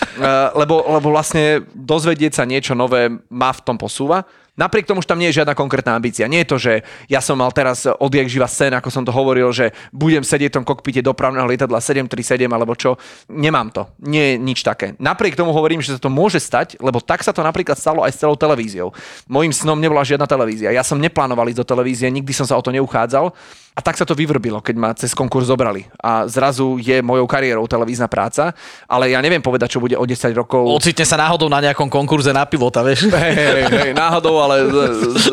lebo, lebo vlastne dozvedieť sa niečo nové ma v tom posúva. Napriek tomu, že tam nie je žiadna konkrétna ambícia. Nie je to, že ja som mal teraz odjak živa sen, ako som to hovoril, že budem sedieť v tom kokpite dopravného lietadla 737 alebo čo. Nemám to. Nie je nič také. Napriek tomu hovorím, že sa to môže stať, lebo tak sa to napríklad stalo aj s celou televíziou. Mojím snom nebola žiadna televízia. Ja som neplánoval ísť do televízie, nikdy som sa o to neuchádzal. A tak sa to vyvrbilo, keď ma cez konkurs zobrali. A zrazu je mojou kariérou televízna práca, ale ja neviem povedať, čo bude o 10 rokov. Ocitne sa náhodou na nejakom konkurze na pivota, vieš? Hej, hej, hej, náhodou, ale s, s,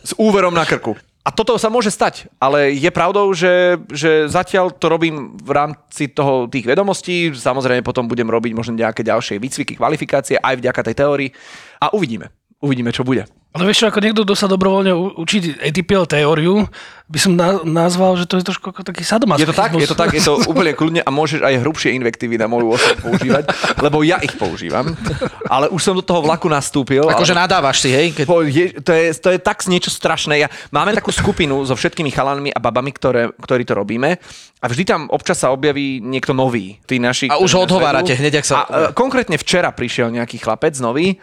s úverom na krku. A toto sa môže stať, ale je pravdou, že, že zatiaľ to robím v rámci toho tých vedomostí, samozrejme potom budem robiť možno nejaké ďalšie výcviky, kvalifikácie aj vďaka tej teórii a uvidíme. Uvidíme, čo bude. Ale vieš ako niekto, kto sa dobrovoľne učí ATPL teóriu, by som na, nazval, že to je trošku ako taký sadomasochizmus. Je to tak, je to tak, je to úplne kľudne a môžeš aj hrubšie invektívy na moju osobu používať, lebo ja ich používam. Ale už som do toho vlaku nastúpil. Akože ale... nadávaš si, hej? Keď... Po, je, to, je, to je tak niečo strašné. Ja, máme takú skupinu so všetkými chalanmi a babami, ktoré, ktorí to robíme a vždy tam občas sa objaví niekto nový. Tí naši, a už ho odhovárate hneď, ak sa... A, konkrétne včera prišiel nejaký chlapec nový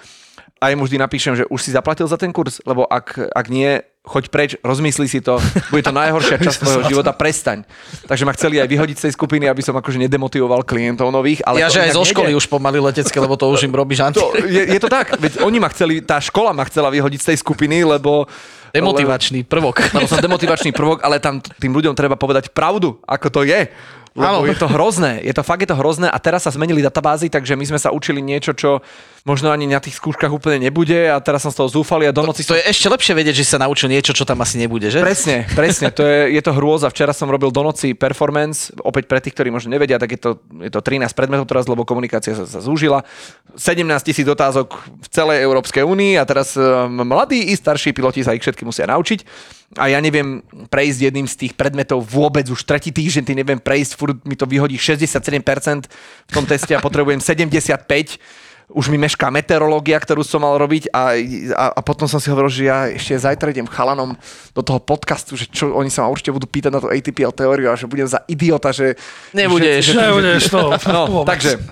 a mu vždy napíšem, že už si zaplatil za ten kurz, lebo ak, ak nie, choď preč, rozmysli si to, bude to najhoršia časť tvojho života, prestaň. Takže ma chceli aj vyhodiť z tej skupiny, aby som akože nedemotivoval klientov nových. Ale ja, že aj zo školy nejde. už pomaly letecké, lebo to už im robíš anti. To, je, je, to tak, veď oni ma chceli, tá škola ma chcela vyhodiť z tej skupiny, lebo Demotivačný prvok. Lebo som demotivačný prvok, ale tam tým ľuďom treba povedať pravdu, ako to je. Lebo je to hrozné, je to fakt je to hrozné a teraz sa zmenili databázy, takže my sme sa učili niečo, čo možno ani na tých skúškach úplne nebude a teraz som z toho zúfali a do noci... To, to je ešte lepšie vedieť, že sa naučil niečo, čo tam asi nebude, že? Presne, presne, to je, je to hrôza. Včera som robil do noci performance, opäť pre tých, ktorí možno nevedia, tak je to, je to 13 predmetov teraz, lebo komunikácia sa, sa zúžila. 17 tisíc otázok v celej Európskej únii a teraz um, mladí i starší piloti sa ich všetky musia naučiť a ja neviem prejsť jedným z tých predmetov vôbec už tretí týždeň, ty neviem prejsť, furt mi to vyhodí 67% v tom teste a potrebujem 75 už mi mešká meteorológia, ktorú som mal robiť a, a, a potom som si hovoril, že ja ešte zajtra idem chalanom do toho podcastu, že čo oni sa ma určite budú pýtať na to ATPL teóriu a že budem za idiota, že... Nebudeš. Že, že, nebudeš to. No, takže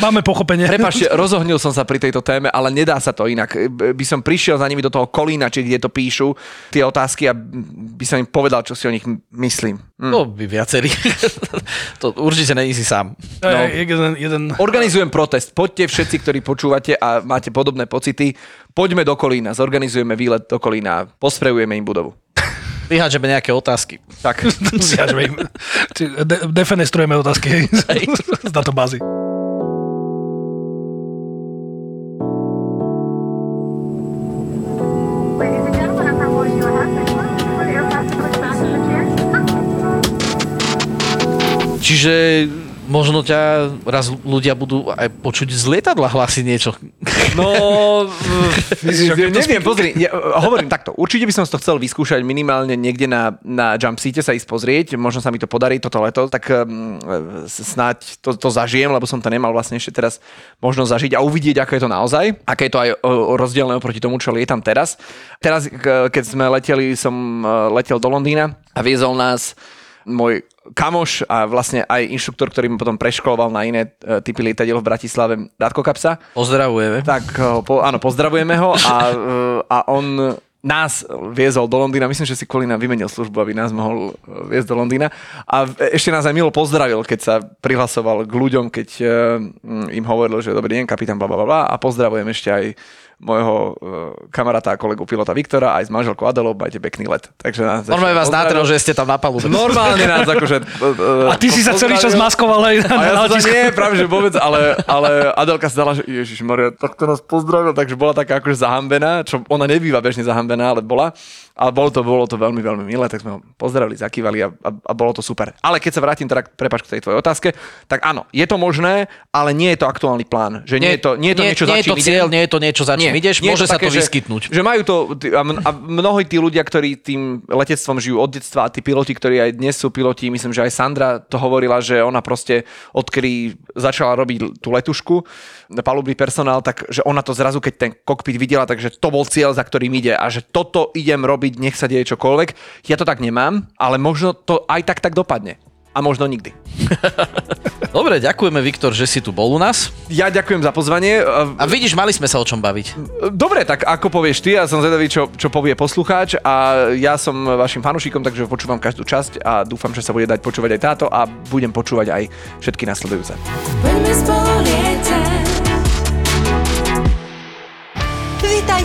Máme pochopenie. Prepašte, rozohnil som sa pri tejto téme, ale nedá sa to inak. By som prišiel za nimi do toho kolína, či kde to píšu, tie otázky a by som im povedal, čo si o nich myslím. Hm. No, vy viacerí. to určite není si sám. No. Jeden, jeden... Organizujem protest. Poďte všetci, ktorí počúvate a máte podobné pocity. Poďme do Kolína, zorganizujeme výlet do Kolína, posprejujeme im budovu. Vyhádžeme nejaké otázky. Tak. Vyhádžeme im. De- defenestrujeme otázky z databázy. Čiže možno ťa raz ľudia budú aj počuť z lietadla hlásiť niečo. No, Myslíš, ja, neviem, pozri, ja, hovorím takto, určite by som to chcel vyskúšať minimálne niekde na, na jump seate sa ísť pozrieť, možno sa mi to podarí toto leto, tak um, snáď to, to zažijem, lebo som to nemal vlastne ešte teraz možno zažiť a uvidieť, ako je to naozaj, aké je to aj rozdielne oproti tomu, čo lietam teraz. Teraz, keď sme leteli, som letel do Londýna a viezol nás môj kamoš a vlastne aj inštruktor, ktorý ma potom preškoloval na iné e, typy lietadiel v Bratislave, Datko Kapsa. Pozdravujeme. Tak po, áno, pozdravujeme ho a, e, a on nás viezol do Londýna, myslím, že si Kolina vymenil službu, aby nás mohol e, viesť do Londýna a ešte nás aj milo pozdravil, keď sa prihlasoval k ľuďom, keď im hovoril, že dobrý deň, kapitán, bla, bla, bla, a pozdravujem ešte aj môjho uh, kamaráta a kolegu pilota Viktora aj s manželkou Adelou, majte pekný let. Takže nás Normálne vás natrel, že ste tam na palube. Normálne nás akože... Uh, a ty si sa celý čas maskoval aj na, a ja na nie, práve že vôbec, ale, ale Adelka si dala, že Ježiš Maria, tak to nás pozdravil, takže bola taká akože zahambená, čo ona nebýva bežne zahambená, ale bola. Ale bolo to, bolo to veľmi, veľmi milé, tak sme ho pozdravili, zakývali a, a, a bolo to super. Ale keď sa vrátim teda, prepač k tej tvojej otázke, tak áno, je to možné, ale nie je to aktuálny plán. Že nie, nie je to, nie je to nie, niečo, nie za je to cieľ, nie je to niečo, za čím nie, ideš, môže sa také, to vyskytnúť. Že, že majú to, a mnohí tí ľudia, ktorí tým letectvom žijú od detstva a tí piloti, ktorí aj dnes sú piloti, myslím, že aj Sandra to hovorila, že ona proste, odkedy začala robiť tú letušku, palubný personál, tak že ona to zrazu, keď ten kokpit videla, takže to bol cieľ, za ktorým ide a že toto idem robiť, nech sa deje čokoľvek. Ja to tak nemám, ale možno to aj tak tak dopadne. A možno nikdy. Dobre, ďakujeme, Viktor, že si tu bol u nás. Ja ďakujem za pozvanie. A vidíš, mali sme sa o čom baviť. Dobre, tak ako povieš ty, ja som zvedavý, čo, čo povie poslucháč a ja som vašim fanúšikom, takže počúvam každú časť a dúfam, že sa bude dať počúvať aj táto a budem počúvať aj všetky nasledujúce.